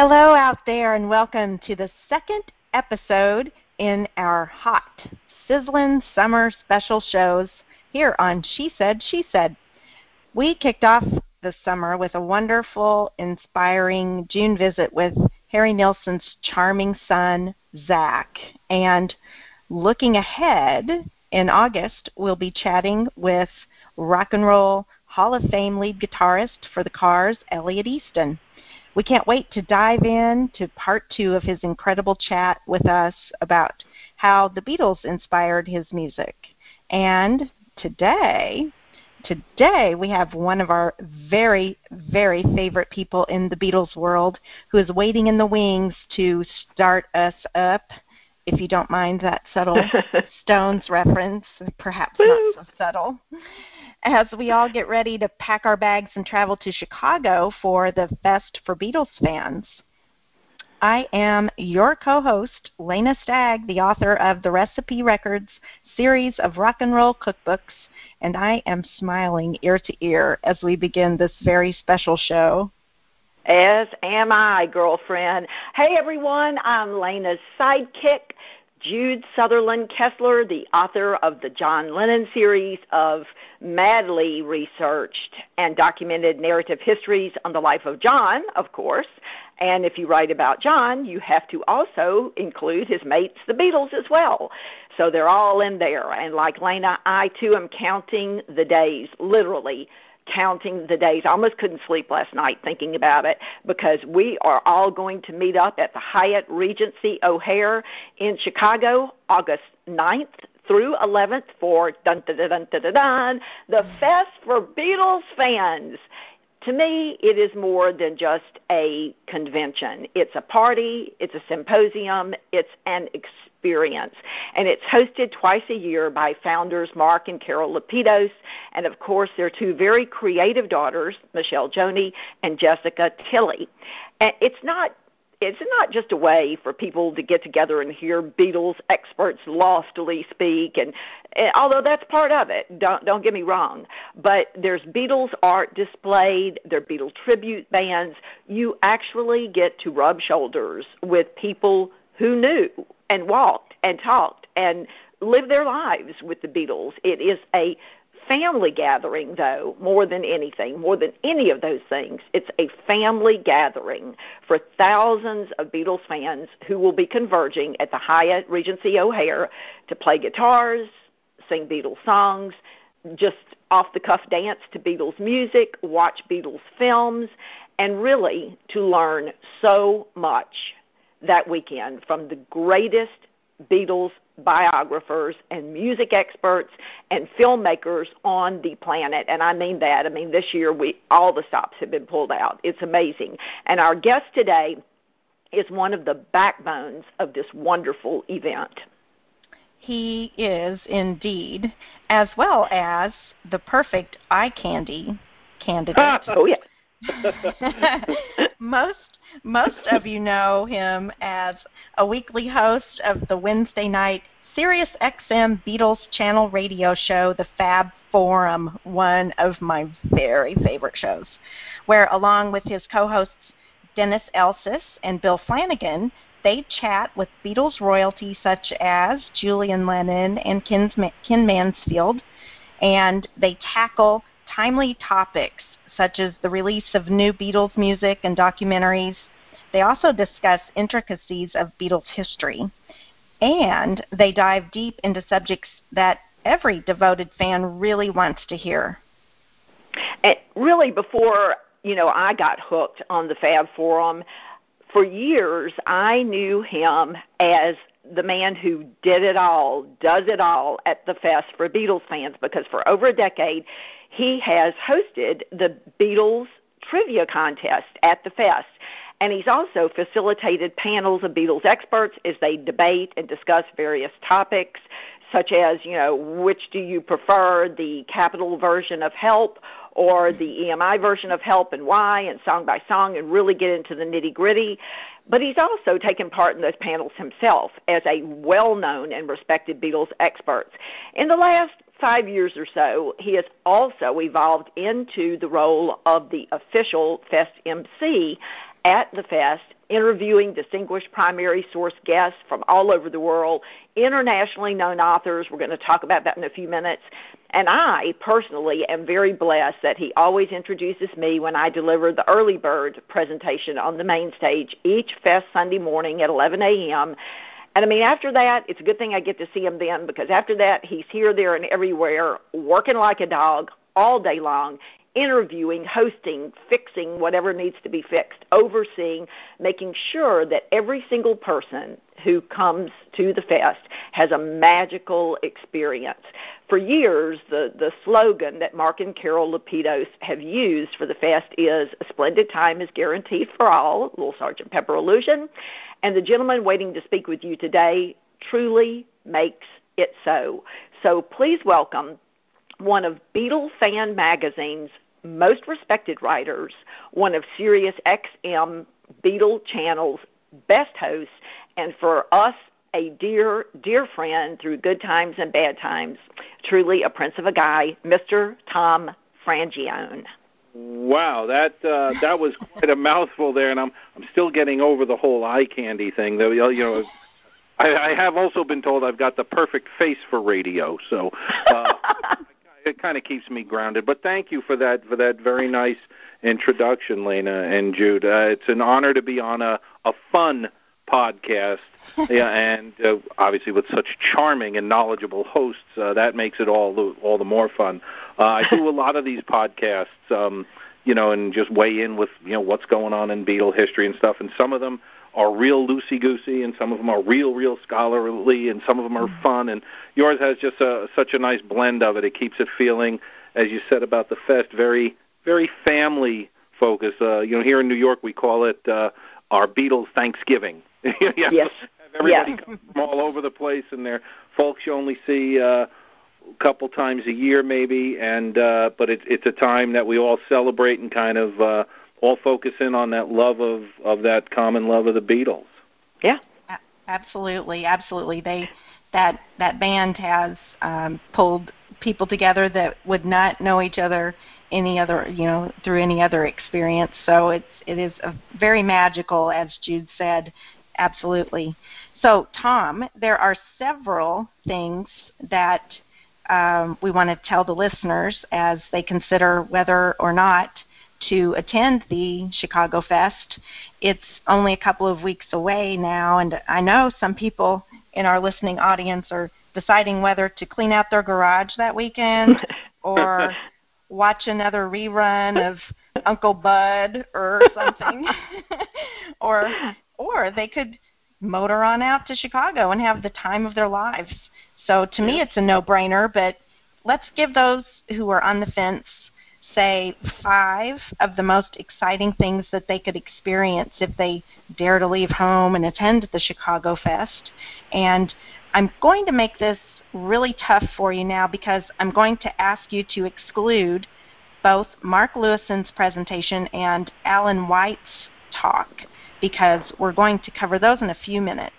Hello out there, and welcome to the second episode in our hot, sizzling summer special shows here on She Said, She Said. We kicked off the summer with a wonderful, inspiring June visit with Harry Nilsson's charming son, Zach. And looking ahead, in August, we'll be chatting with rock and roll Hall of Fame lead guitarist for the Cars, Elliot Easton. We can't wait to dive in to part two of his incredible chat with us about how the Beatles inspired his music. And today, today we have one of our very, very favorite people in the Beatles world who is waiting in the wings to start us up. If you don't mind that subtle Stones reference, perhaps not so subtle as we all get ready to pack our bags and travel to Chicago for the Fest for Beatles fans. I am your co host, Lena Stagg, the author of the Recipe Records series of rock and roll cookbooks, and I am smiling ear to ear as we begin this very special show. As am I, girlfriend. Hey everyone, I'm Lena's sidekick, Jude Sutherland Kessler, the author of the John Lennon series of madly researched and documented narrative histories on the life of John, of course. And if you write about John, you have to also include his mates, the Beatles, as well. So they're all in there. And like Lena, I too am counting the days, literally counting the days. I almost couldn't sleep last night thinking about it because we are all going to meet up at the Hyatt Regency O'Hare in Chicago August 9th through 11th for dun dun dun dun dun, dun the Fest for Beatles fans to me, it is more than just a convention. It's a party, it's a symposium, it's an experience. And it's hosted twice a year by founders Mark and Carol Lapidos, and of course, their two very creative daughters, Michelle Joni and Jessica Tilley. And it's not it's not just a way for people to get together and hear Beatles experts loftily speak, and although that's part of it, don't don't get me wrong, but there's Beatles art displayed, there are Beatles tribute bands. You actually get to rub shoulders with people who knew and walked and talked and lived their lives with the Beatles. It is a family gathering, though, more than anything, more than any of those things. It's a family gathering for thousands of Beatles fans who will be converging at the Hyatt Regency O'Hare to play guitars, sing Beatles songs, just off the cuff dance to Beatles music, watch Beatles films, and really to learn so much that weekend from the greatest Beatles biographers and music experts and filmmakers on the planet and I mean that. I mean this year we all the stops have been pulled out. It's amazing. And our guest today is one of the backbones of this wonderful event. He is indeed, as well as the perfect eye candy candidate. Ah, oh yeah. Most most of you know him as a weekly host of the Wednesday night Sirius XM Beatles channel radio show, The Fab Forum, one of my very favorite shows, where along with his co-hosts Dennis Elsas and Bill Flanagan, they chat with Beatles royalty such as Julian Lennon and Ken Mansfield, and they tackle timely topics such as the release of new Beatles music and documentaries. They also discuss intricacies of Beatles history. And they dive deep into subjects that every devoted fan really wants to hear. And really, before you know, I got hooked on the Fab Forum. For years, I knew him as the man who did it all, does it all at the Fest for Beatles fans because for over a decade he has hosted the Beatles trivia contest at the Fest. And he's also facilitated panels of Beatles experts as they debate and discuss various topics, such as, you know, which do you prefer, the Capitol version of Help or the EMI version of Help and why, and song by song, and really get into the nitty gritty. But he's also taken part in those panels himself as a well known and respected Beatles expert. In the last five years or so, he has also evolved into the role of the official Fest MC at the Fest, interviewing distinguished primary source guests from all over the world, internationally known authors. We're going to talk about that in a few minutes. And I personally am very blessed that he always introduces me when I deliver the early bird presentation on the main stage each Fest Sunday morning at 11 a.m. And I mean, after that, it's a good thing I get to see him then because after that, he's here, there, and everywhere, working like a dog all day long, interviewing, hosting, fixing whatever needs to be fixed, overseeing, making sure that every single person who comes to the fest has a magical experience. For years, the, the slogan that Mark and Carol Lapidos have used for the fest is a splendid time is guaranteed for all, little Sergeant Pepper illusion, and the gentleman waiting to speak with you today truly makes it so. So please welcome one of Beatle Fan Magazine's most respected writers, one of Sirius XM Beatle Channel's best hosts, and for us, a dear, dear friend through good times and bad times. Truly a prince of a guy, Mr. Tom Frangione. Wow, that uh, that was quite a mouthful there, and I'm I'm still getting over the whole eye candy thing. Though you know, I, I have also been told I've got the perfect face for radio, so uh, it kind of keeps me grounded. But thank you for that for that very nice introduction, Lena and Jude. Uh, it's an honor to be on a a fun podcast. yeah, and uh, obviously with such charming and knowledgeable hosts, uh, that makes it all all the more fun. Uh, I do a lot of these podcasts, um, you know, and just weigh in with you know what's going on in Beatle history and stuff. And some of them are real loosey goosey, and some of them are real, real scholarly, and some of them are mm-hmm. fun. And yours has just a, such a nice blend of it. It keeps it feeling, as you said about the fest, very, very family focused. Uh, you know, here in New York, we call it uh, our Beatles Thanksgiving. yes. Everybody yes. comes from all over the place, and they're folks you only see uh, a couple times a year, maybe. And uh, but it's it's a time that we all celebrate and kind of uh, all focus in on that love of of that common love of the Beatles. Yeah, absolutely, absolutely. They that that band has um, pulled people together that would not know each other any other you know through any other experience. So it's it is a very magical, as Jude said. Absolutely. So Tom, there are several things that um, we want to tell the listeners as they consider whether or not to attend the Chicago Fest. It's only a couple of weeks away now, and I know some people in our listening audience are deciding whether to clean out their garage that weekend or watch another rerun of Uncle Bud or something. or or they could motor on out to Chicago and have the time of their lives. So to me it's a no-brainer, but let's give those who are on the fence say five of the most exciting things that they could experience if they dare to leave home and attend the Chicago Fest. And I'm going to make this really tough for you now because I'm going to ask you to exclude both Mark Lewisohn's presentation and Alan White's talk because we're going to cover those in a few minutes.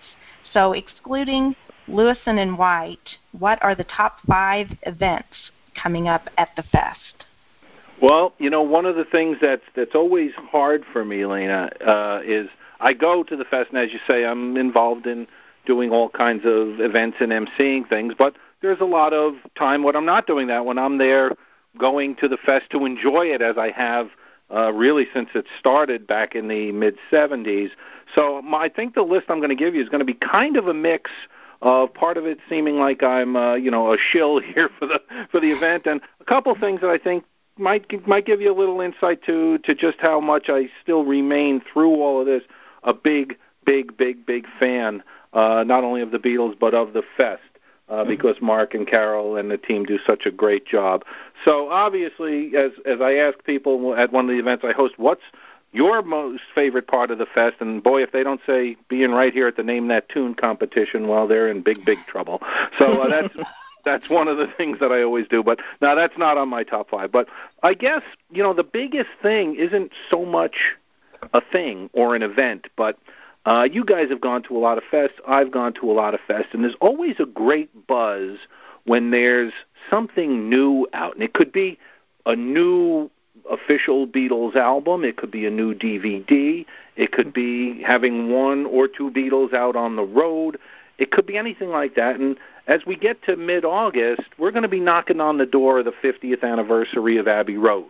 So, excluding Lewisohn and White, what are the top five events coming up at the fest? Well, you know, one of the things that's that's always hard for me, Lena, uh, is I go to the fest, and as you say, I'm involved in doing all kinds of events and emceeing things, but there's a lot of time when I'm not doing that. When I'm there, going to the fest to enjoy it, as I have uh, really since it started back in the mid 70s. So my, I think the list I'm going to give you is going to be kind of a mix of part of it seeming like I'm uh, you know a shill here for the for the event, and a couple things that I think might might give you a little insight to to just how much I still remain through all of this a big big big big fan uh, not only of the Beatles but of the fest. Uh, mm-hmm. because Mark and Carol and the team do such a great job. So obviously, as as I ask people at one of the events I host, what's your most favorite part of the fest? And boy, if they don't say being right here at the Name That Tune competition, well, they're in big big trouble. So uh, that's that's one of the things that I always do. But now that's not on my top five. But I guess you know the biggest thing isn't so much a thing or an event, but uh, you guys have gone to a lot of fests. I've gone to a lot of fests, and there's always a great buzz when there's something new out, and it could be a new official Beatles album. It could be a new DVD. It could be having one or two Beatles out on the road. It could be anything like that. And as we get to mid August, we're going to be knocking on the door of the 50th anniversary of Abbey Road.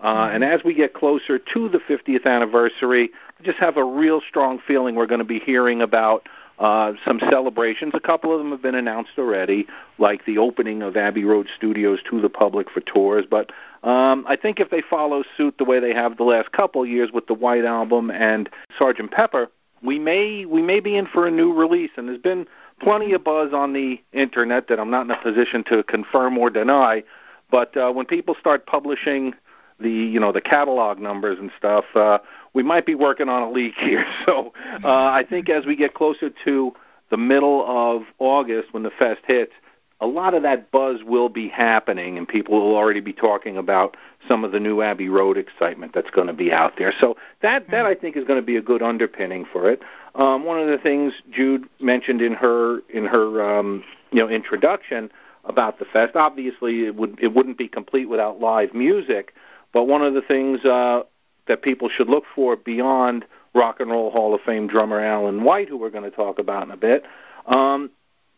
Uh, mm-hmm. and as we get closer to the 50th anniversary, I just have a real strong feeling we're going to be hearing about uh, some celebrations. A couple of them have been announced already, like the opening of Abbey Road Studios to the public for tours. But um, I think if they follow suit the way they have the last couple of years with the White Album and Sergeant Pepper, we may we may be in for a new release. And there's been plenty of buzz on the internet that I'm not in a position to confirm or deny. But uh, when people start publishing the you know the catalog numbers and stuff, uh, we might be working on a leak here. So uh, I think as we get closer to the middle of August when the fest hits, a lot of that buzz will be happening, and people will already be talking about some of the new Abbey Road excitement that's going to be out there. So that that I think is going to be a good underpinning for it. Um, one of the things Jude mentioned in her in her um, you know introduction about the fest, obviously it would it wouldn't be complete without live music. But one of the things uh, that people should look for beyond Rock and Roll Hall of Fame drummer Alan White, who we're going to talk about in a bit, um,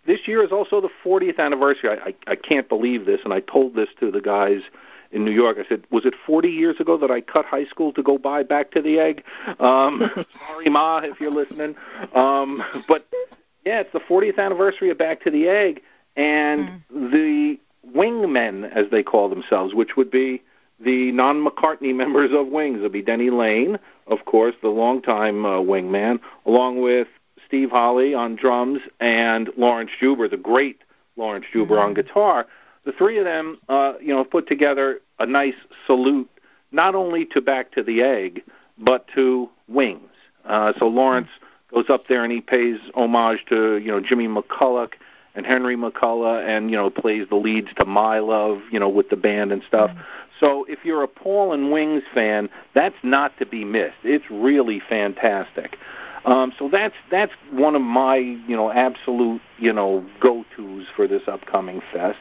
this year is also the 40th anniversary. I, I, I can't believe this, and I told this to the guys in New York. I said, "Was it 40 years ago that I cut high school to go buy Back to the Egg?" Um, sorry, Ma, if you're listening. Um, but yeah, it's the 40th anniversary of Back to the Egg, and mm. the Wingmen, as they call themselves, which would be the non-McCartney members of Wings. It'll be Denny Laine, of course, the longtime uh, wingman, along with Steve Holley on drums and Laurence Juber, the great Laurence Juber mm-hmm. on guitar. The three of them, uh, you know, put together a nice salute not only to Back to the Egg, but to Wings. Uh, so Laurence goes up there and he pays homage to, you know, Jimmy McCulloch and Henry McCullough, and you know plays the leads to My Love, you know, with the band and stuff. Mm-hmm. So if you're a Paul and Wings fan, that's not to be missed. It's really fantastic. Um, so that's that's one of my you know absolute you know go tos for this upcoming fest.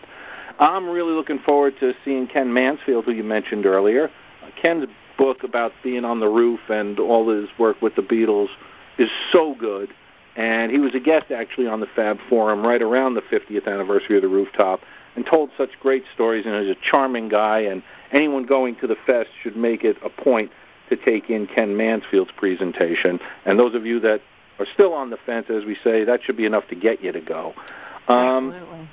I'm really looking forward to seeing Ken Mansfield, who you mentioned earlier. Uh, Ken's book about being on the roof and all his work with the Beatles is so good and he was a guest actually on the Fab Forum right around the 50th anniversary of the rooftop, and told such great stories. And he's a charming guy, and anyone going to the fest should make it a point to take in Ken Mansfield's presentation. And those of you that are still on the fence, as we say, that should be enough to get you to go. Um, Absolutely.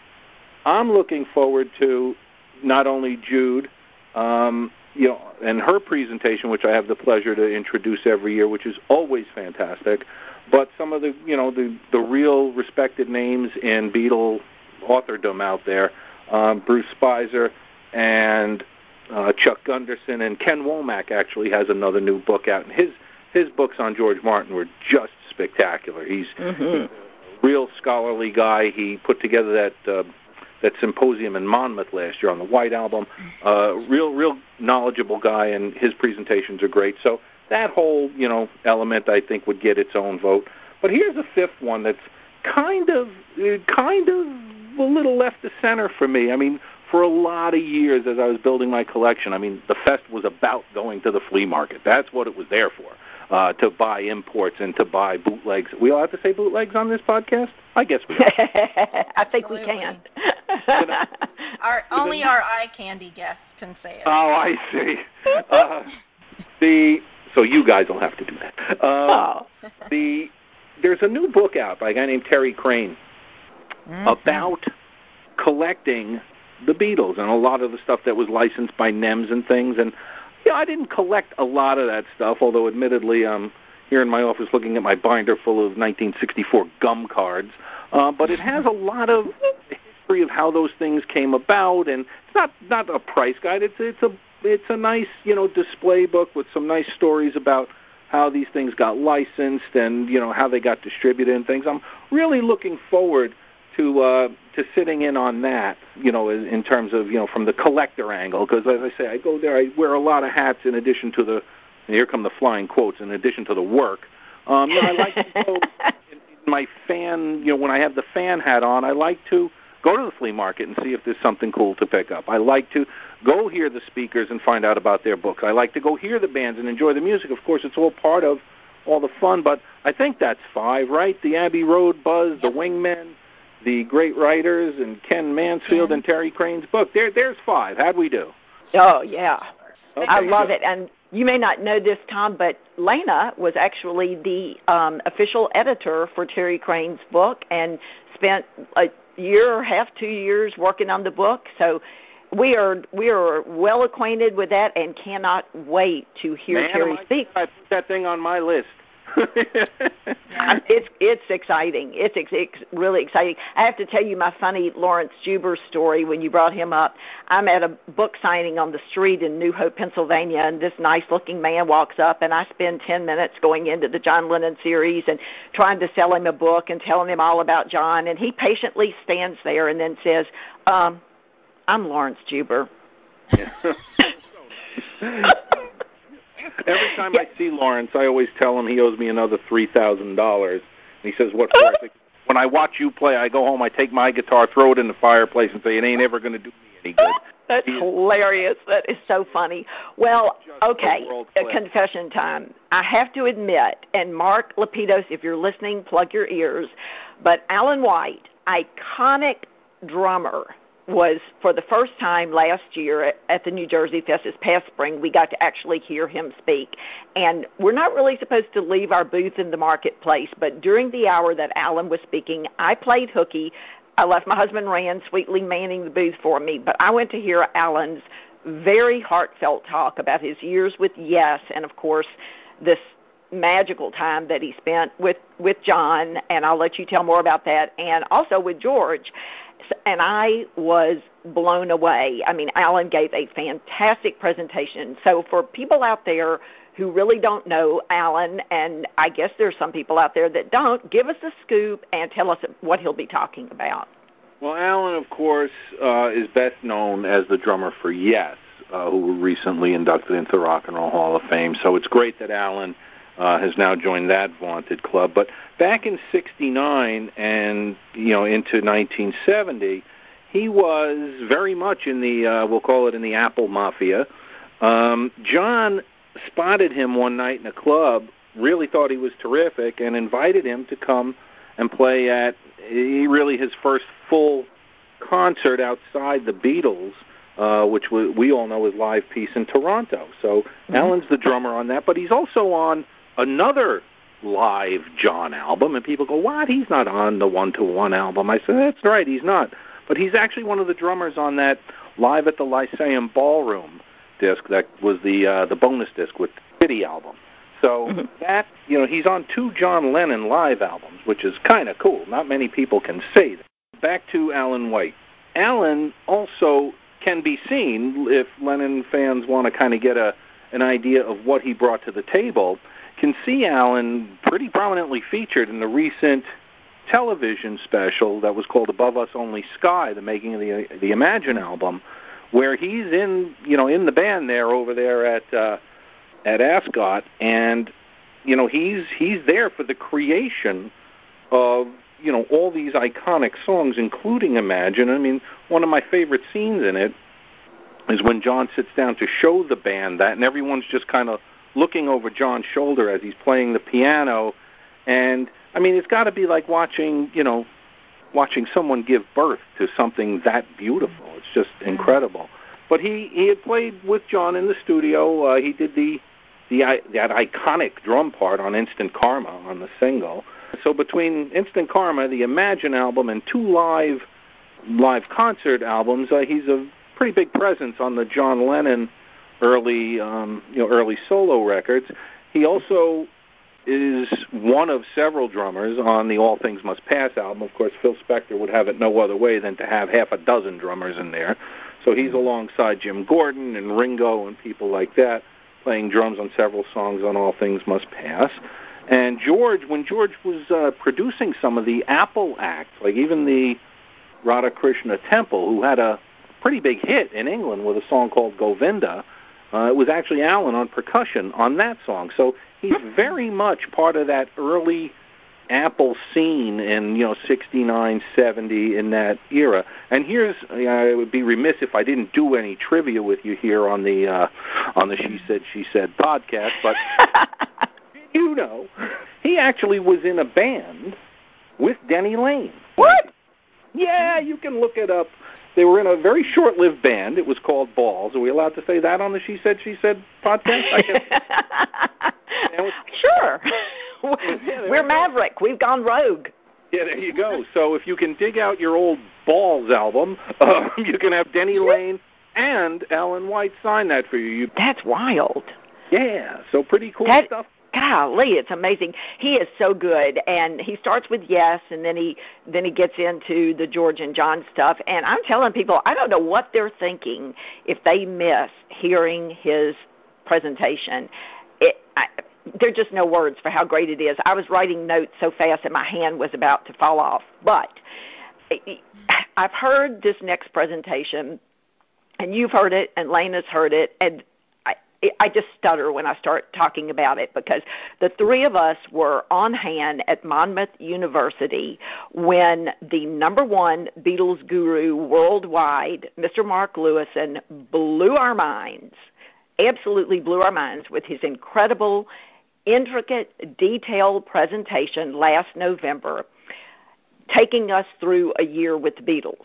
I'm looking forward to not only Jude, um, you know, and her presentation, which I have the pleasure to introduce every year, which is always fantastic but some of the you know the the real respected names in Beatle authordom out there, um, Bruce Spizer and uh, Chuck Gunderson and Ken Womack actually has another new book out, and his his books on George Martin were just spectacular. He's, mm-hmm. he's a real scholarly guy. He put together that. Uh, that symposium in Monmouth last year on the White Album. Uh, real, real knowledgeable guy, and his presentations are great. So that whole you know element I think would get its own vote. But here's a fifth one that's kind of kind of a little left of center for me. I mean, for a lot of years as I was building my collection, I mean, the fest was about going to the flea market. That's what it was there for. Uh, to buy imports and to buy bootlegs. We all have to say bootlegs on this podcast? I guess we I think we can. our, only our eye candy guests can say it. Oh, I see. Uh, the so you guys will have to do that. Uh, oh. the there's a new book out by a guy named Terry Crane mm-hmm. about collecting the Beatles and a lot of the stuff that was licensed by NEMS and things. And yeah, I didn't collect a lot of that stuff, although admittedly I'm here in my office looking at my binder full of 1964 gum cards. Uh, but it has a lot of history of how those things came about, and it's not not a price guide. It's it's a it's a nice you know display book with some nice stories about how these things got licensed and you know how they got distributed and things. I'm really looking forward to uh, to sitting in on that. You know, in, in terms of you know from the collector angle, because as I say, I go there. I wear a lot of hats in addition to the. here come the flying quotes. In addition to the work, um, you know, I like to go in my fan. You know, when I have the fan hat on, I like to go to the flea market and see if there's something cool to pick up. I like to go hear the speakers and find out about their books. I like to go hear the bands and enjoy the music. Of course, it's all part of all the fun, but I think that's five, right? The Abbey Road Buzz, the Wingmen, the great writers, and Ken Mansfield and Terry Crane's book. There, there's five. How'd we do? Oh yeah, okay. I love it. And you may not know this, Tom, but Lena was actually the um, official editor for Terry Crane's book and spent a year, half two years working on the book. So we are we are well acquainted with that and cannot wait to hear Man, Terry speak. I put that thing on my list. it's it's exciting. It's, it's really exciting. I have to tell you my funny Laurence Juber story when you brought him up. I'm at a book signing on the street in New Hope, Pennsylvania, and this nice-looking man walks up, and I spend ten minutes going into the John Lennon series and trying to sell him a book and telling him all about John, and he patiently stands there and then says, um, "I'm Laurence Juber." Every time I see Laurence, I always tell him he owes me another three thousand dollars. And he says, "What for?" I when I watch you play, I go home, I take my guitar, throw it in the fireplace, and say, "It ain't ever going to do me any good." That's hilarious. That is so funny. Well, okay, a confession time. I have to admit, and Mark Lapidos, if you're listening, plug your ears. But Alan White, iconic drummer was for the first time last year at the New Jersey Fest this past spring, we got to actually hear him speak. And we're not really supposed to leave our booth in the marketplace, but during the hour that Alan was speaking, I played hooky. I left my husband Rand sweetly manning the booth for me, but I went to hear Alan's very heartfelt talk about his years with Yes, and of course, this magical time that he spent with with John, and I'll let you tell more about that, and also with George and I was blown away. I mean, Alan gave a fantastic presentation. So for people out there who really don't know Alan, and I guess there's some people out there that don't, give us a scoop and tell us what he'll be talking about. Well, Alan, of course, uh, is best known as the drummer for Yes, uh, who were recently inducted into the Rock and Roll Hall of Fame. So it's great that Alan uh, has now joined that vaunted club. But back in '69 and you know into 1970, he was very much in the uh, we'll call it in the Apple Mafia. Um, John spotted him one night in a club, really thought he was terrific, and invited him to come and play at he really his first full concert outside the Beatles. Uh, which we, we all know is Live Peace in Toronto. So mm-hmm. Alan's the drummer on that, but he's also on another live John album, and people go, "What? He's not on the One to One album." I said, "That's right, he's not." But he's actually one of the drummers on that Live at the Lyceum Ballroom disc that was the uh, the bonus disc with the City album. So mm-hmm. that you know, he's on two John Lennon live albums, which is kind of cool. Not many people can say that. Back to Alan White. Alan also can be seen if Lennon fans want to kind of get a an idea of what he brought to the table can see Alan pretty prominently featured in the recent television special that was called Above Us Only Sky, the making of the the Imagine album, where he's in you know in the band there over there at uh, at Ascot, and you know he's he's there for the creation of you know all these iconic songs, including Imagine. I mean, one of my favorite scenes in it is when John sits down to show the band that, and everyone's just kind of looking over John's shoulder as he's playing the piano, and I mean, it's got to be like watching, you know, watching someone give birth to something that beautiful. It's just incredible. But he he had played with John in the studio. Uh, he did the the that iconic drum part on Instant Karma on the single. So between Instant Karma, the Imagine album, and two live live concert albums, uh, he's a pretty big presence on the John Lennon early um, you know early solo records. He also is one of several drummers on the All Things Must Pass album. Of course, Phil Spector would have it no other way than to have half a dozen drummers in there. So he's alongside Jim Gordon and Ringo and people like that, playing drums on several songs on All Things Must Pass. And George, when George was uh, producing some of the Apple acts, like even the Radha Krishna Temple, who had a pretty big hit in England with a song called Govinda, uh, it was actually Alan on percussion on that song. So he's very much part of that early Apple scene in you know 69, 70 in that era. And here's you know, I would be remiss if I didn't do any trivia with you here on the uh, on the She Said She Said podcast. But you know, he actually was in a band with Denny Laine. What? Yeah, you can look it up. They were in a very short-lived band. It was called Balls. Are we allowed to say that on the She Said She Said podcast? I guess. sure. We're Maverick. We've gone rogue. Yeah, there you go. So if you can dig out your old Balls album, um, you can have Denny Laine and Alan White sign that for you. you That's wild. Yeah, so pretty cool that, stuff golly, it's amazing. He is so good, and he starts with yes, and then he then he gets into the George and John stuff. And I'm telling people, I don't know what they're thinking if they miss hearing his presentation. It, I, there are just no words for how great it is. I was writing notes so fast that my hand was about to fall off. But I've heard this next presentation, and you've heard it, and Lena's heard it, and I just stutter when I start talking about it because the three of us were on hand at Monmouth University when the number one Beatles guru worldwide, Mr. Mark Lewisohn, blew our minds, absolutely blew our minds with his incredible, intricate, detailed presentation last November, taking us through a year with the Beatles.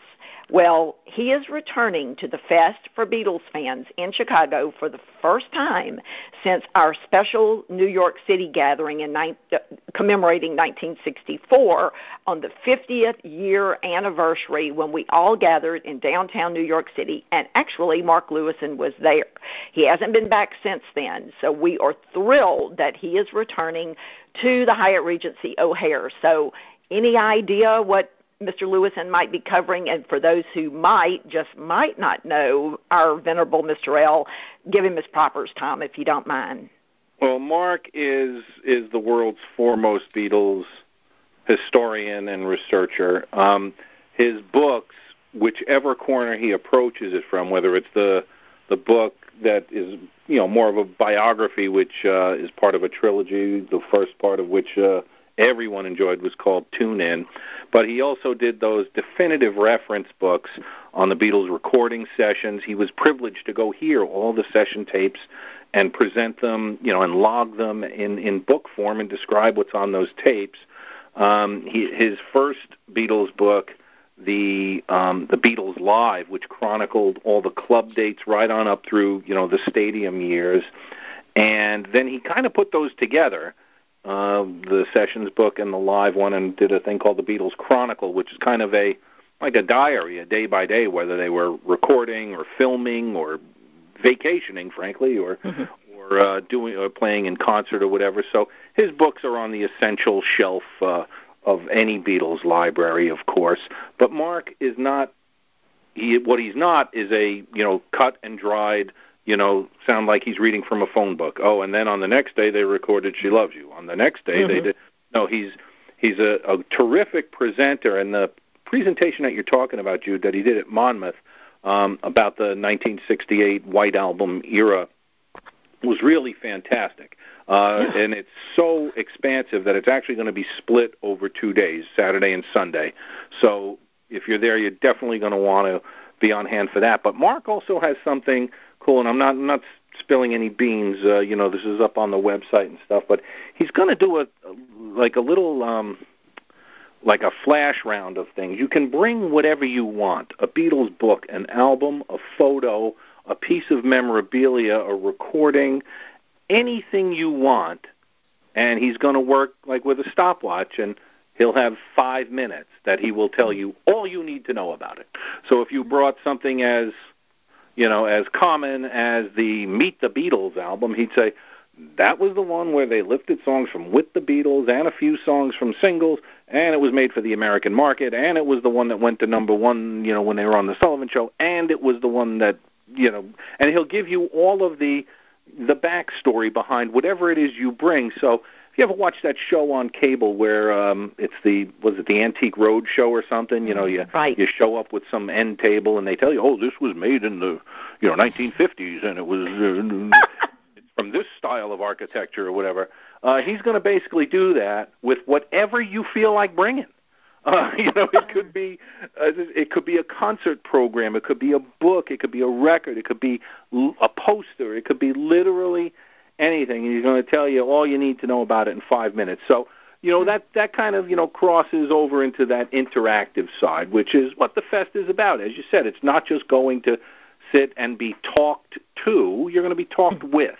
Well, he is returning to the Fest for Beatles fans in Chicago for the first time since our special New York City gathering in ni- uh, commemorating 1964 on the 50th year anniversary when we all gathered in downtown New York City. And actually, Mark Lewisohn was there. He hasn't been back since then, so we are thrilled that he is returning to the Hyatt Regency O'Hare. So, any idea what Mr. Lewisohn might be covering, and for those who might, just might not know our venerable Mr. L, give him his proper time, if you don't mind. Well, Mark is is the world's foremost Beatles historian and researcher. Um, his books, whichever corner he approaches it from, whether it's the the book that is you know more of a biography, which uh, is part of a trilogy, the first part of which uh, everyone enjoyed was called Tune In. But he also did those definitive reference books on the Beatles recording sessions. He was privileged to go hear all the session tapes and present them, you know, and log them in in book form and describe what's on those tapes. Um, he, his first Beatles book, the um, the Beatles Live, which chronicled all the club dates right on up through you know the stadium years, and then he kind of put those together uh, the Sessions book and the live one, and did a thing called the Beatles Chronicle, which is kind of a like a diary, a day by day, whether they were recording or filming or vacationing, frankly, or mm-hmm. or uh, doing or playing in concert or whatever. So his books are on the essential shelf uh, of any Beatles library, of course. But Mark is not. He, what he's not is a you know cut and dried you know, sound like he's reading from a phone book. Oh, and then on the next day they recorded "She Loves You." On the next day mm-hmm. they did. No, he's he's a, a terrific presenter, and the presentation that you're talking about, Jude, that he did at Monmouth um, about the 1968 White Album era was really fantastic. Uh, yeah. And it's so expansive that it's actually going to be split over two days, Saturday and Sunday. So if you're there, you're definitely going to want to be on hand for that. But Mark also has something cool. And I'm not I'm not spilling any beans. Uh, you know, this is up on the website and stuff. But he's going to do a like a little um, like a flash round of things. You can bring whatever you want: a Beatles book, an album, a photo, a piece of memorabilia, a recording, anything you want. And he's going to work like with a stopwatch and he'll have five minutes that he will tell you all you need to know about it. So if you brought something as you know, as common as the Meet the Beatles album, he'd say, that was the one where they lifted songs from With the Beatles and a few songs from singles, and it was made for the American market, and it was the one that went to number one, you know, when they were on the Sullivan Show, and it was the one that, you know, and he'll give you all of the the backstory behind whatever it is you bring. So if you ever watch that show on cable where um it's the was it the Antique Road Show or something? You know, you right. you show up with some end table and they tell you, oh, this was made in the you know 1950s and it was uh, from this style of architecture or whatever. Uh, he's going to basically do that with whatever you feel like bringing. Uh, you know, it could be uh, it could be a concert program, it could be a book, it could be a record, it could be a poster, it could be literally anything. And he's going to tell you all you need to know about it in five minutes. So you know that that kind of you know crosses over into that interactive side, which is what the fest is about. As you said, it's not just going to sit and be talked to; you're going to be talked with,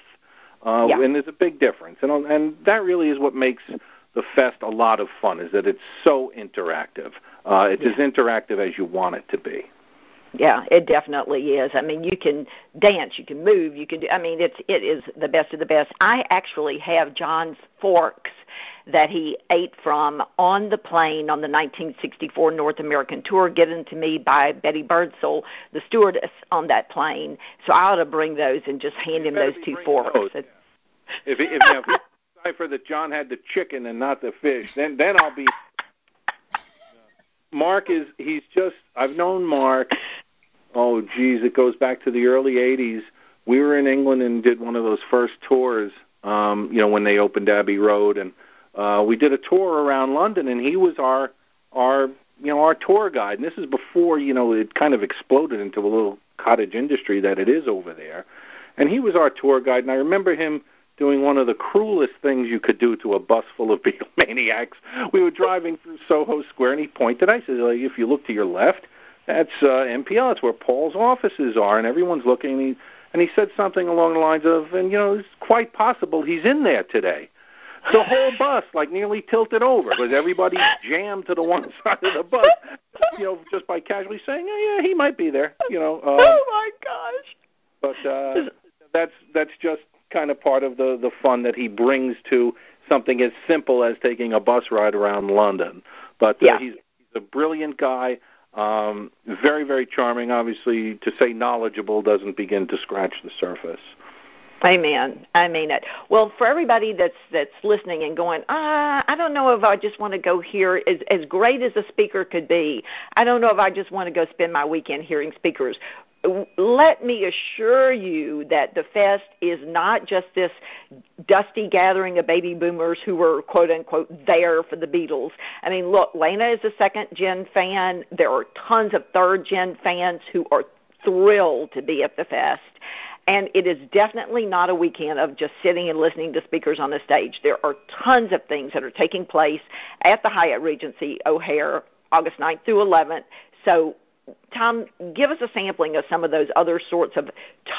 uh, yeah. and there's a big difference. And and that really is what makes the fest a lot of fun is that it's so interactive. Uh, it's yeah. as interactive as you want it to be. Yeah, it definitely is. I mean, you can dance, you can move, you can do. I mean, it's it is the best of the best. I actually have John's forks that he ate from on the plane on the 1964 North American tour, given to me by Betty Birdsell, the stewardess on that plane. So I ought to bring those and just hand him those two forks. Oh, those. If, if, if, if, if decipher that John had the chicken and not the fish, then then I'll be. Mark is he's just I've known Mark. Oh geez, it goes back to the early '80s. We were in England and did one of those first tours. Um, you know when they opened Abbey Road, and uh, we did a tour around London, and he was our our you know our tour guide. And this is before you know it kind of exploded into a little cottage industry that it is over there. And he was our tour guide, and I remember him doing one of the cruelest things you could do to a bus full of Beatlemaniacs. We were driving through Soho Square, and he pointed. I said, like, "If you look to your left, that's uh, MPL. That's where Paul's offices are, and everyone's looking." And he, and he said something along the lines of, "And you know, it's quite possible he's in there today." The whole bus like nearly tilted over because everybody jammed to the one side of the bus, you know, just by casually saying, "Oh yeah, he might be there," you know. Um, oh my gosh! But uh, that's that's just kind of part of the the fun that he brings to something as simple as taking a bus ride around London. But uh, yeah. he's, he's a brilliant guy, um, very very charming. Obviously, to say knowledgeable doesn't begin to scratch the surface. Amen. I mean it. Well, for everybody that's that's listening and going, ah, I don't know if I just want to go here. As as great as a speaker could be, I don't know if I just want to go spend my weekend hearing speakers let me assure you that the fest is not just this dusty gathering of baby boomers who were quote unquote there for the Beatles. I mean, look, Lena is a second gen fan. There are tons of third gen fans who are thrilled to be at the fest. And it is definitely not a weekend of just sitting and listening to speakers on the stage. There are tons of things that are taking place at the Hyatt Regency O'Hare August 9th through 11th. So Tom, give us a sampling of some of those other sorts of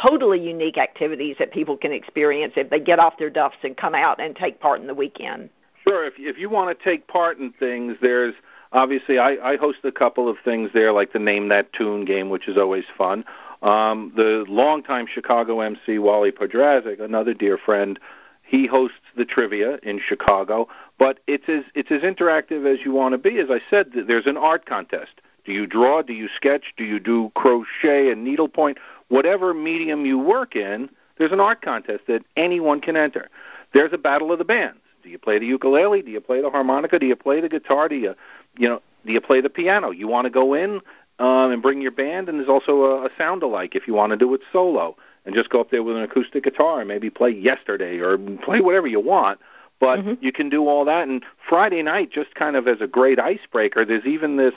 totally unique activities that people can experience if they get off their duffs and come out and take part in the weekend. Sure. If if you want to take part in things, there's obviously I, I host a couple of things there, like the Name That Tune game, which is always fun. Um, the longtime Chicago MC Wally Podrazik, another dear friend, he hosts the trivia in Chicago. But it's as it's as interactive as you want to be. As I said, there's an art contest do you draw? Do you sketch? Do you do crochet and needlepoint? Whatever medium you work in, there's an art contest that anyone can enter. There's a battle of the bands. Do you play the ukulele? Do you play the harmonica? Do you play the guitar? Do you, you know, do you play the piano? You want to go in um, and bring your band, and there's also a, a sound alike if you want to do it solo and just go up there with an acoustic guitar and maybe play Yesterday or play whatever you want. But mm-hmm. you can do all that. And Friday night, just kind of as a great icebreaker, there's even this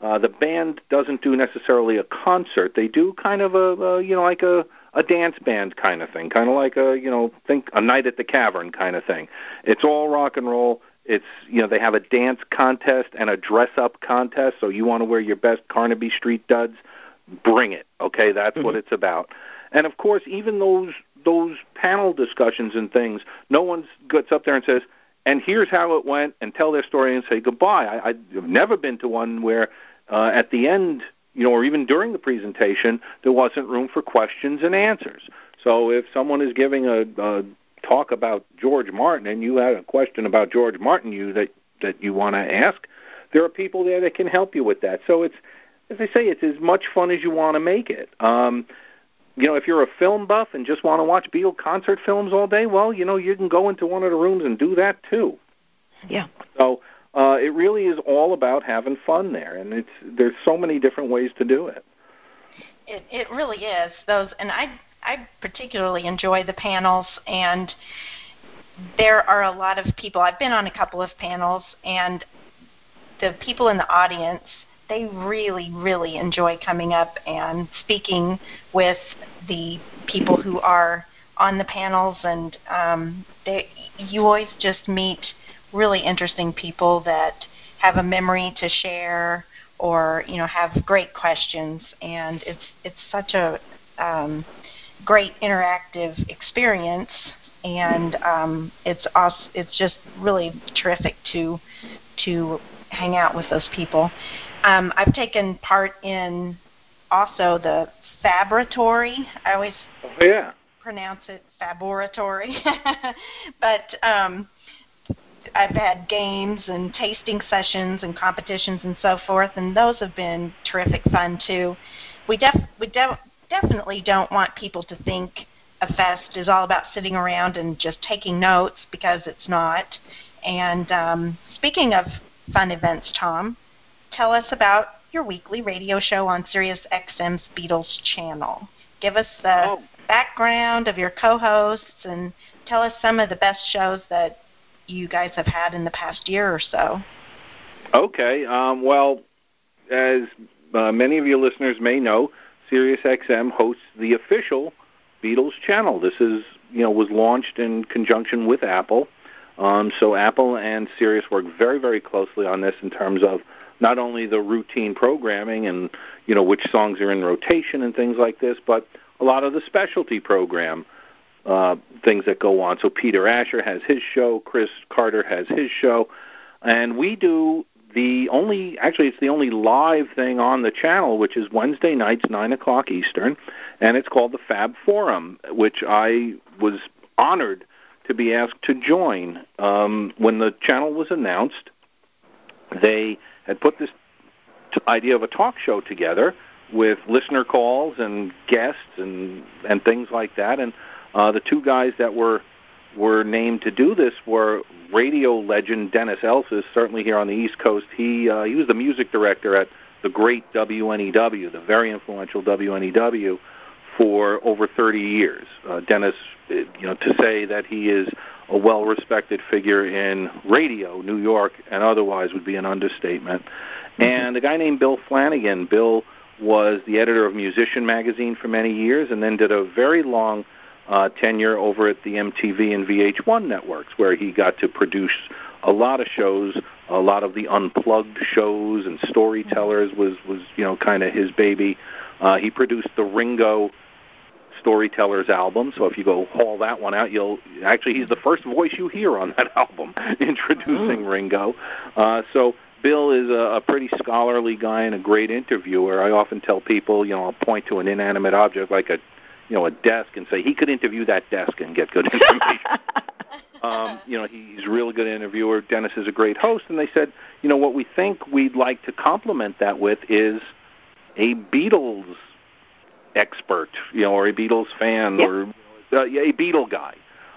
uh, the band doesn't do necessarily a concert. They do kind of a, a you know like a a dance band kind of thing, kind of like a you know think a night at the cavern kind of thing. It's all rock and roll. It's you know they have a dance contest and a dress up contest. So you want to wear your best Carnaby Street duds, bring it. Okay, that's mm-hmm. what it's about. And of course, even those those panel discussions and things, no one gets up there and says, "And here's how it went," and tell their story and say goodbye. I, I've never been to one where uh, at the end, you know, or even during the presentation, there wasn't room for questions and answers. So if someone is giving a, a talk about George Martin and you had a question about George Martin you that that you want to ask, there are people there that can help you with that. So it's as I say, it's as much fun as you want to make it. Um, you know, if you're a film buff and just want to watch Beatle concert films all day, well, you know, you can go into one of the rooms and do that too. Yeah. So uh, it really is all about having fun there, and it's there's so many different ways to do it. It it really is those, and I I particularly enjoy the panels, and there are a lot of people. I've been on a couple of panels, and the people in the audience they really, really enjoy coming up and speaking with the people who are on the panels, and um, they, you always just meet really interesting people that have a memory to share or you know have great questions, and it's it's such a um, great interactive experience, and um, it's awesome, it's just really terrific to to hang out with those people. Um, I've taken part in also the Fabratory. I always oh, yeah. pronounce it Faboratory, but um, I've had games and tasting sessions and competitions and so forth, and those have been terrific fun too. We def we de- definitely don't want people to think a fest is all about sitting around and just taking notes because it's not. And um, speaking of fun events, Tom, tell us about your weekly radio show on Sirius XM's Beatles channel. Give us the oh. background of your co-hosts and tell us some of the best shows that you guys have had in the past year or so. Okay. Um, well, as uh, many of your listeners may know, SiriusXM hosts the official Beatles channel. This is, you know, was launched in conjunction with Apple. Um, so Apple and Sirius work very, very closely on this in terms of not only the routine programming and you know which songs are in rotation and things like this, but a lot of the specialty program uh, things that go on. So Peter Asher has his show, Chris Carter has his show, and we do the only actually it's the only live thing on the channel, which is Wednesday nights nine o'clock Eastern, and it's called the Fab Forum, which I was honored to be asked to join. Um, when the channel was announced, they had put this t- idea of a talk show together with listener calls and guests and and things like that. And uh, the two guys that were were named to do this were radio legend Dennis Elsas, certainly here on the East Coast. He uh, he was the music director at the great WNEW, the very influential WNEW, for over 30 years. Uh, Dennis, you know, to say that he is a well-respected figure in radio, New York, and otherwise would be an understatement. Mm-hmm. And a guy named Bill Flanagan. Bill was the editor of Musician magazine for many years, and then did a very long uh, tenure over at the MTV and VH1 networks, where he got to produce a lot of shows. A lot of the unplugged shows and storytellers was was you know kind of his baby. Uh, he produced the Ringo Storytellers album. So if you go haul that one out, you'll actually he's the first voice you hear on that album introducing oh. Ringo. Uh, so Bill is a, a pretty scholarly guy and a great interviewer. I often tell people, you know, I'll point to an inanimate object like a, you know, a desk and say he could interview that desk and get good information. um, you know, he's a really good interviewer. Dennis is a great host, and they said, you know, what we think we'd like to complement that with is a Beatles expert, you know, or a Beatles fan, yep. or uh, a Beatle guy.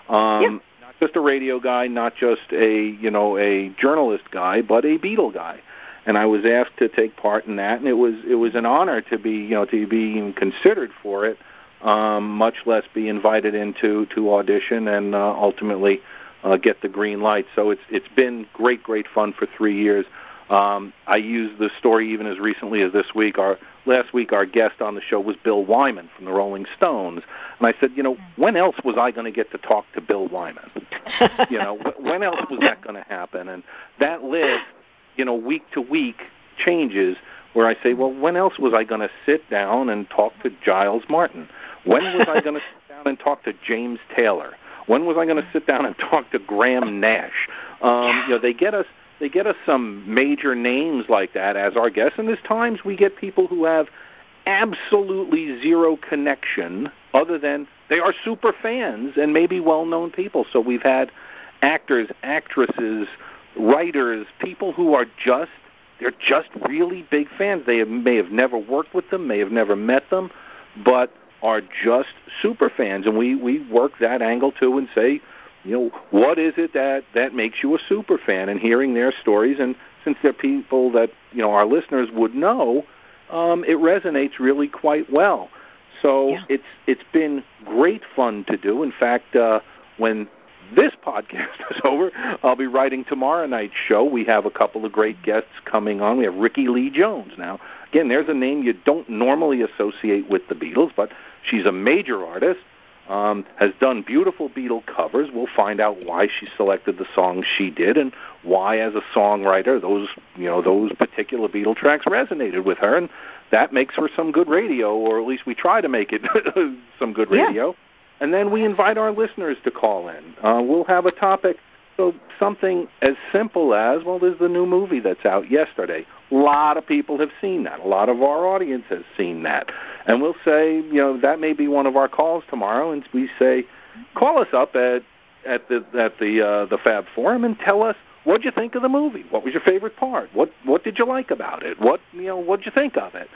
Um, yep. Not just a radio guy, not just a you know a journalist guy, but a Beatle guy. And I was asked to take part in that, and it was it was an honor to be you know to be considered for it, um, much less be invited into to audition and uh, ultimately uh, get the green light. So it's it's been great great fun for three years. Um, I used the story even as recently as this week. Our last week, our guest on the show was Bill Wyman from the Rolling Stones, and I said, you know, when else was I going to get to talk to Bill Wyman? you know, when else was that going to happen? And that list, you know, week to week changes. Where I say, well, when else was I going to sit down and talk to Giles Martin? When was I going to sit down and talk to James Taylor? When was I going to sit down and talk to Graham Nash? Um, you know, they get us they get us some major names like that as our guests, and there's times we get people who have absolutely zero connection other than they are super fans and maybe well-known people. So we've had actors, actresses, writers, people who are just they're just really big fans. They have, may have never worked with them, may have never met them, but are just super fans, and we we work that angle too and say you know, what is it that that makes you a super fan? And hearing their stories, and since they're people that you know our listeners would know, um, it resonates really quite well. So Yeah. it's it's been great fun to do. In fact, uh, when this podcast is over, I'll be writing tomorrow night's show. We have a couple of great guests coming on. We have Rickie Lee Jones. Now, again, there's a name you don't normally associate with the Beatles, but she's a major artist. Um, has done beautiful Beatle covers. We'll find out why she selected the songs she did and why, as a songwriter, those you know those particular Beatle tracks resonated with her, and that makes for some good radio, or at least we try to make it some good Yeah. radio. And then we invite our listeners to call in. Uh, we'll have a topic, so something as simple as, well, there's the new movie that's out yesterday. A lot of people have seen that. A lot of our audience has seen that. And we'll say, you know, that may be one of our calls tomorrow, and we say, call us up at at the at the uh, the Fab Forum and tell us what'd you think of the movie. What was your favorite part? What what did you like about it? What you know what'd you think of it?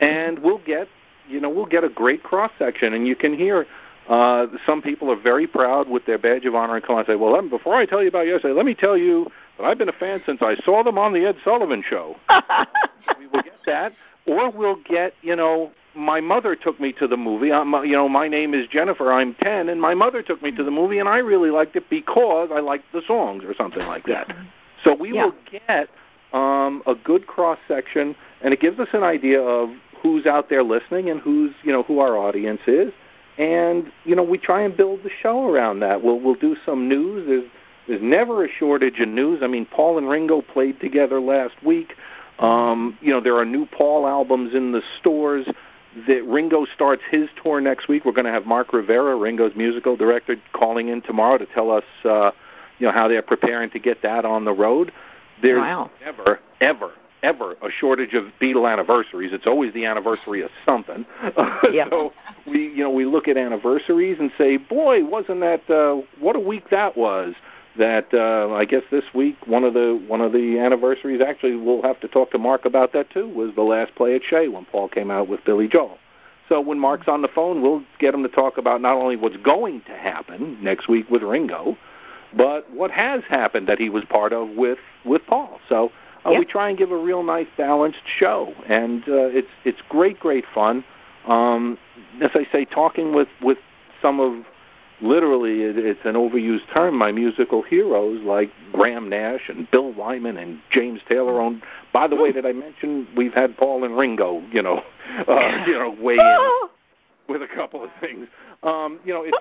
And we'll get you know we'll get a great cross section, and you can hear uh, some people are very proud with their badge of honor and come on and say, well, let me, before I tell you about yesterday, let me tell you that I've been a fan since I saw them on the Ed Sullivan Show. we will get that, or we'll get you know my mother took me to the movie. I'm, uh, you know, my name is Jennifer. I'm 10, and my mother took me to the movie, and I really liked it because I liked the songs or something like that. So we Yeah. will get um, a good cross section, and it gives us an idea of who's out there listening and who's you know who our audience is, and you know we try and build the show around that. We'll we'll do some news. There's there's never a shortage of news. I mean, Paul and Ringo played together last week. Um, you know, there are new Paul albums in the stores. That Ringo starts his tour next week. We're going to have Mark Rivera, Ringo's musical director, calling in tomorrow to tell us, uh, you know, how they're preparing to get that on the road. There's Wow. never, ever, ever a shortage of Beatle anniversaries. It's always the anniversary of something. Yeah. so we, you know, we look at anniversaries and say, boy, wasn't that uh, what a week that was? That uh, I guess this week one of the one of the anniversaries actually we'll have to talk to Mark about that too was the last play at Shea when Paul came out with Billy Joel. So when Mark's on the phone, we'll get him to talk about not only what's going to happen next week with Ringo, but what has happened that he was part of with with Paul. So uh, Yeah. we try and give a real nice balanced show, and uh, it's it's great, great fun. Um, as I say, talking with with some of literally it, it's an overused term. My musical heroes like Graham Nash and Bill Wyman and James Taylor. On by the way, did I mention we've had Paul and Ringo? You know, uh, you know, weigh in with a couple of things. Um, you know, it's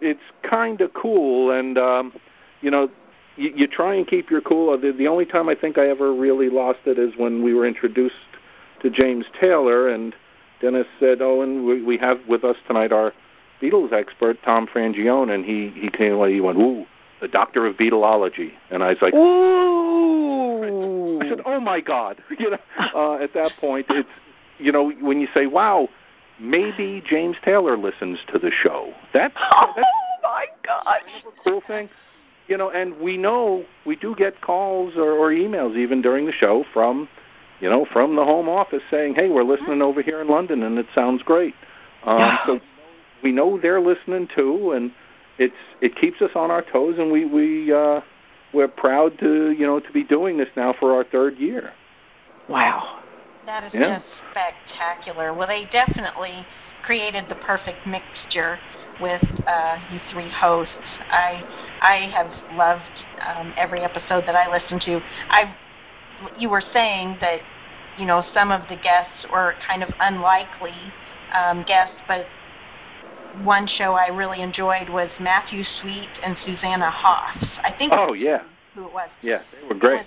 it's kind of cool, and um, you know, you, you try and keep your cool. The, the only time I think I ever really lost it is when we were introduced to James Taylor, and Dennis said, "Oh, and we, we have with us tonight our Beatles expert Tom Frangione," and he he came away, he went, "Ooh, the doctor of Beatlology," and I was like, Ooh. I said, "Oh my God!" You know, uh, at that point, it's you know when you say, "Wow, maybe James Taylor listens to the show." That's Oh that's my gosh. cool thing, you know. And we know we do get calls or, or emails even during the show from, you know, from the home office saying, "Hey, we're listening over here in London, and it sounds great." Um, so we know they're listening too, and it's it keeps us on our toes, and we we uh, we're proud to you know to be doing this now for our third year. Wow. That is Yeah. just spectacular. Well, they definitely created the perfect mixture with uh, you three hosts. I I have loved um, every episode that I listened to. I you were saying that you know some of the guests were kind of unlikely um, guests, but one show I really enjoyed was Matthew Sweet and Susanna Hoffs. I think Oh yeah, who it was. yeah, they were It great. was,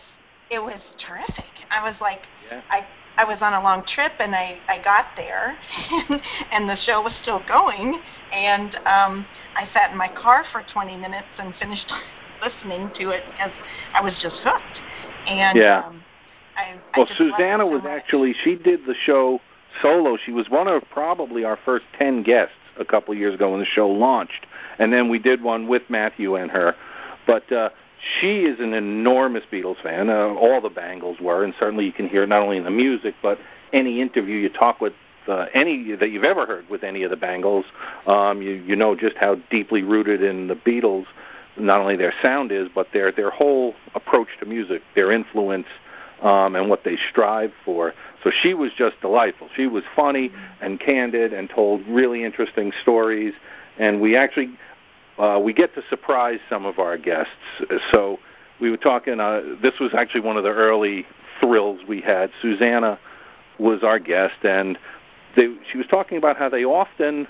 it was terrific. I was like, Yeah. I I was on a long trip and I I got there, and the show was still going, and um, I sat in my car for 20 minutes and finished listening to it because I was just hooked. And Yeah. um, I, I Well, it Susanna so was much. actually she did the show solo. She was one of probably our first ten guests a couple years ago when the show launched, and then we did one with Matthew and her. But uh, she is an enormous Beatles fan. Uh, all the Bangles were, and certainly you can hear not only in the music, but any interview you talk with uh, any that you've ever heard with any of the Bangles, um, you you know just how deeply rooted in the Beatles. Not only their sound is, but their their whole approach to music, their influence um, and what they strive for. So she was just delightful. She was funny and candid and told really interesting stories. And we actually uh, we get to surprise some of our guests. So we were talking. Uh, this was actually one of the early thrills we had. Susanna was our guest, and they, she was talking about how they often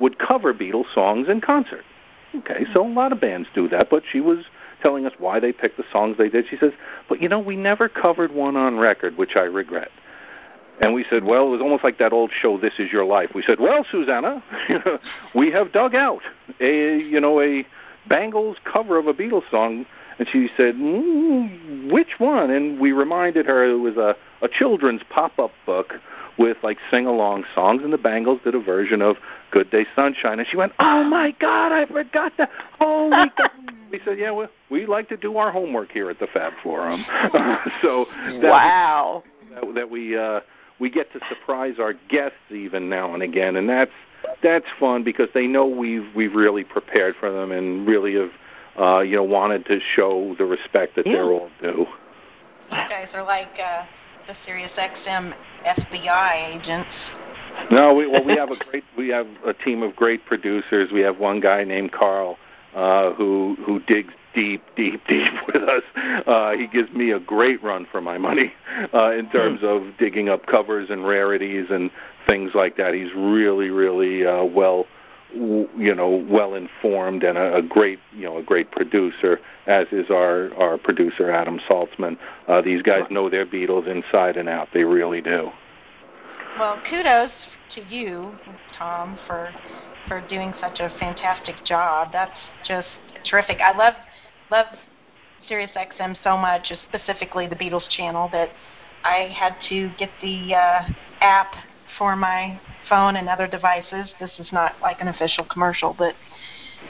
would cover Beatles songs in concert. Okay, so a lot of bands do that, but she was telling us why they picked the songs they did. She says, "But you know, we never covered one on record, which I regret." And we said, "Well, it was almost like that old show, This Is Your Life." We said, "Well, Susanna, we have dug out a you know a Bangles cover of a Beatles song." And she said, mm, "Which one?" And we reminded her it was a a children's pop-up book with like sing-along songs, and the Bangles did a version of "Good Day Sunshine," and she went, "Oh my God, I forgot that! Oh Holy God!" we said, "Yeah, well, we like to do our homework here at the Fab Forum." so that wow, that, that we uh, we get to surprise our guests even now and again, and that's that's fun because they know we've we've really prepared for them and really have uh, you know wanted to show the respect that yeah. they're all due. You guys are like. Uh the Sirius XM FBI agents. No, we, well, we have a great we have a team of great producers. We have one guy named Carl uh, who who digs deep, deep, deep with us. Uh, he gives me a great run for my money uh, in terms hmm. of digging up covers and rarities and things like that. He's really, really uh, well you know well informed and a, a great you know a great producer as is our our producer Adam Saltzman. Uh, these guys know their Beatles inside and out. They really do. Well, kudos to you, Tom, for for doing such a fantastic job. That's just terrific. I love love Sirius XM so much, specifically the Beatles channel, that I had to get the uh, app for my phone and other devices. This is not like an official commercial, but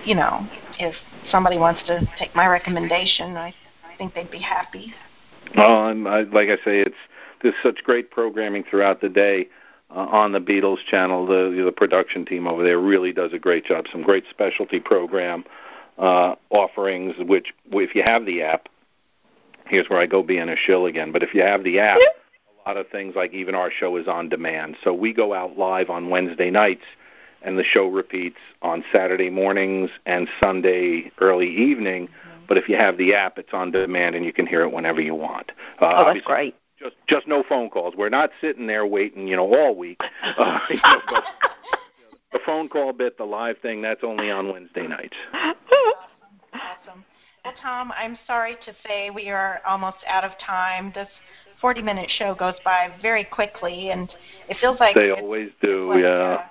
you know, if somebody wants to take my recommendation, I think they'd be happy. Well, and I, like I say, it's there's such great programming throughout the day uh, on the Beatles channel. The the production team over there really does a great job. Some great specialty program uh, offerings. Which, if you have the app, here's where I go being a shill again. But if you have the app, lot of things like even our show is on demand. So we go out live on Wednesday nights, and the show repeats on Saturday mornings and Sunday early evening. Mm-hmm. But if you have the app, it's on demand and you can hear it whenever you want. Uh, oh, that's great. Just just no phone calls. We're not sitting there waiting, you know, all week. Uh, you know, but the phone call bit, the live thing, that's only on Wednesday nights. Awesome. Well, Tom, I'm sorry to say we are almost out of time. This 40 minute show goes by very quickly, and it feels like they always do. Like yeah. Uh,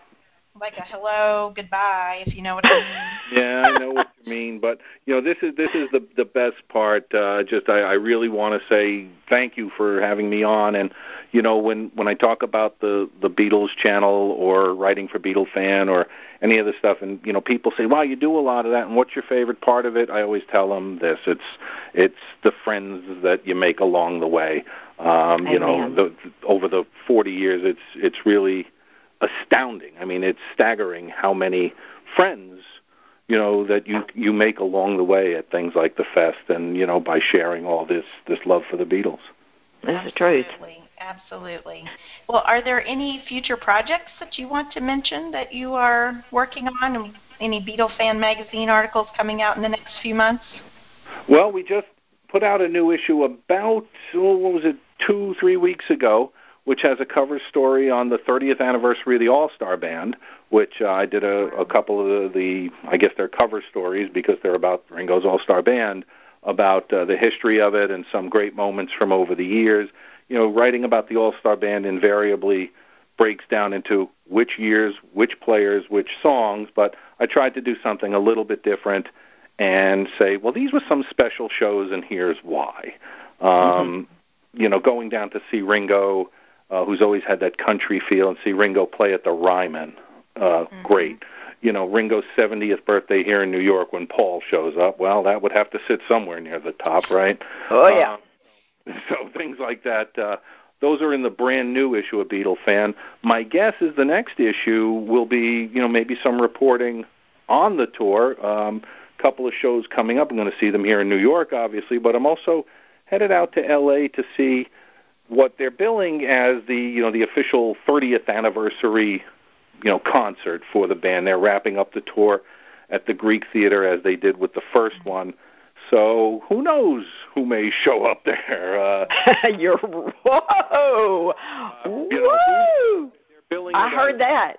A, like a hello, goodbye, if you know what I mean. yeah, I know what you mean, but you know this is this is the the best part. Uh, just I, I really want to say thank you for having me on, and you know when when I talk about the the Beatles channel or writing for Beatlefan or any of the stuff, and you know people say, "Wow, you do a lot of that." And what's your favorite part of it? I always tell them this: it's it's the friends that you make along the way. Um, you know, the, over the 40 years, it's it's really astounding. I mean, it's staggering how many friends you know that you you make along the way at things like the fest, and you know by sharing all this this love for the Beatles. That's the truth. Absolutely, absolutely. Well, are there any future projects that you want to mention that you are working on? Any Beatlefan magazine articles coming out in the next few months? Well, we just put out a new issue about oh, what was it two three weeks ago, which has a cover story on the 30th anniversary of the All Star Band, which uh, I did a, a couple of the, the I guess they're cover stories because they're about Ringo's All Star Band, about uh, the history of it and some great moments from over the years. You know, writing about the All Star Band invariably breaks down into which years, which players, which songs, but I tried to do something a little bit different and say, well, these were some special shows, and here's why. Um, mm-hmm. You know, going down to see Ringo, uh, who's always had that country feel, and see Ringo play at the Ryman. Uh, mm-hmm. Great. You know, Ringo's 70th birthday here in New York when Paul shows up. Well, that would have to sit somewhere near the top, right? Oh yeah. Uh, so things like that. Uh, those are in the brand new issue of Beatlefan. My guess is the next issue will be, you know, maybe some reporting on the tour. Um, couple of shows coming up. I'm going to see them here in New York, obviously, but I'm also headed out to L.A. to see what they're billing as the you know the official 30th anniversary you know concert for the band. They're wrapping up the tour at the Greek Theater as they did with the first one. So who knows who may show up there? Uh, You're whoa, uh, you know! I heard as, that.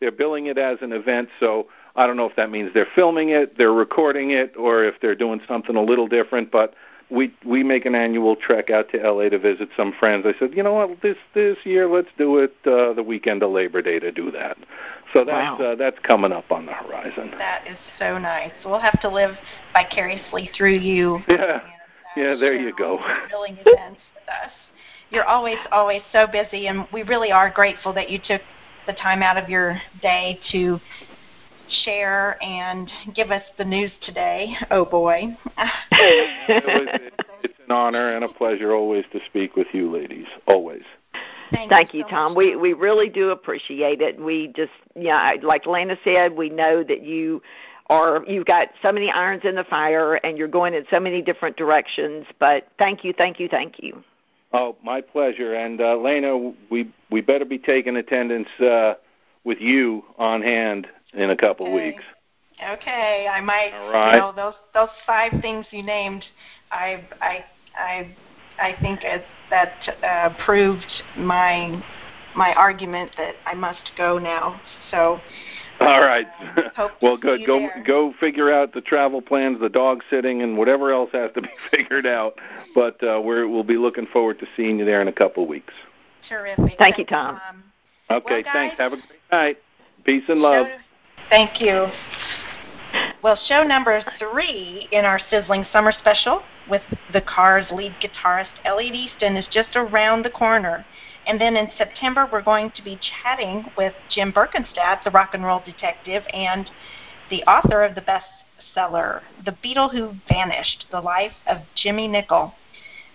They're billing it as an event, so I don't know if that means they're filming it, they're recording it, or if they're doing something a little different. But we we make an annual trek out to LA to visit some friends. I said, you know what, this this year let's do it uh, the weekend of Labor Day to do that. So that's wow. uh, that's coming up on the horizon. That is so nice. We'll have to live vicariously through you. Yeah, yeah. There you go. Thrilling events with us. You're always always so busy, and we really are grateful that you took the time out of your day to share and give us the news today. Oh boy. it's an honor and a pleasure always to speak with you ladies. Always. Thank, Thank you, you so Tom. Much. We we really do appreciate it. We just yeah, like Lena said, we know that you are you've got so many irons in the fire and you're going in so many different directions, but thank you, thank you, thank you. Oh, my pleasure. And uh, Lena, we we better be taking attendance uh, with you on hand in a couple okay. weeks. Okay, I might. All right. You know, those those five things you named, I I I I think it, that uh, proved my my argument that I must go now. So. All right. Uh, well, good. Go there. go figure out the travel plans, the dog sitting, and whatever else has to be figured out. But uh, we're, we'll be looking forward to seeing you there in a couple of weeks. Terrific. Thank you, Tom. Um, okay. well, guys, thanks. Have a great night. Peace and love. Thank you. Well, show number three in our sizzling summer special with the Cars lead guitarist Elliot Easton is just around the corner. And then in September, we're going to be chatting with Jim Berkenstadt, the rock and roll detective, and the author of the bestseller, The Beatle Who Vanished The Life of Jimmy Nicol.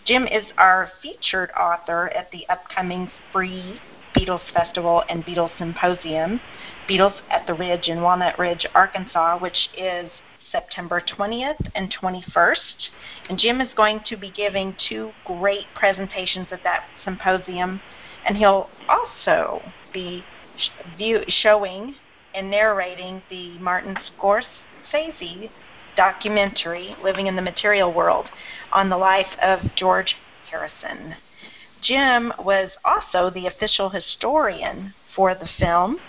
Jim is our featured author at the upcoming free Beatles Festival and Beatles Symposium, Beatles at the Ridge in Walnut Ridge, Arkansas, which is September 20th and 21st. And Jim is going to be giving two great presentations at that symposium. And he'll also be view, showing and narrating the Martin Scorsese documentary, Living in the Material World, on the life of George Harrison. Jim was also the official historian for the film,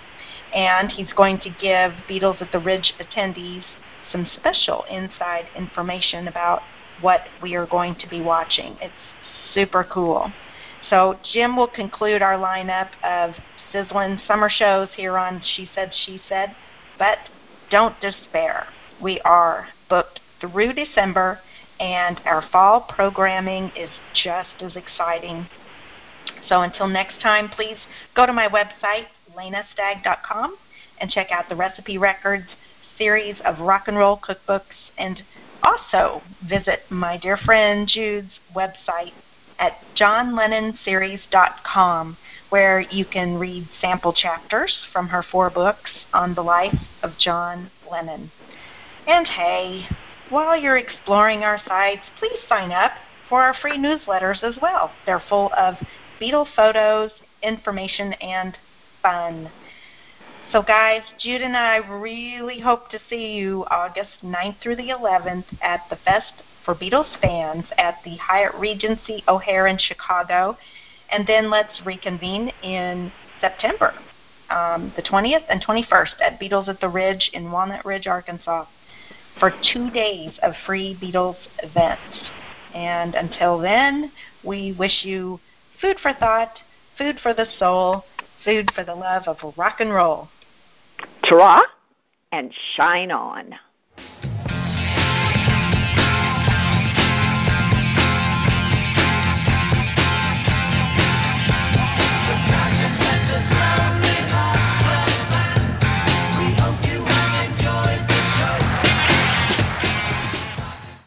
and he's going to give Beatles at the Ridge attendees some special inside information about what we are going to be watching. It's super cool. So Jim will conclude our lineup of sizzling summer shows here on She Said, She Said, but don't despair. We are booked through December, and our fall programming is just as exciting. So until next time, please go to my website, lenastag.com, and check out the recipe records series of rock and roll cookbooks, and also visit my dear friend Jude's website at johnlennonseries.com, where you can read sample chapters from her four books on the life of John Lennon. And hey, while you're exploring our sites, please sign up for our free newsletters as well. They're full of Beatle photos, information, and fun. So, guys, Jude and I really hope to see you August 9th through the 11th at the Fest for Beatles fans at the Hyatt Regency O'Hare in Chicago. And then let's reconvene in September, um, the 20th and 21st at Beatles at the Ridge in Walnut Ridge, Arkansas, for two days of free Beatles events. And until then, we wish you food for thought, food for the soul, food for the love of rock and roll. Ta and shine on.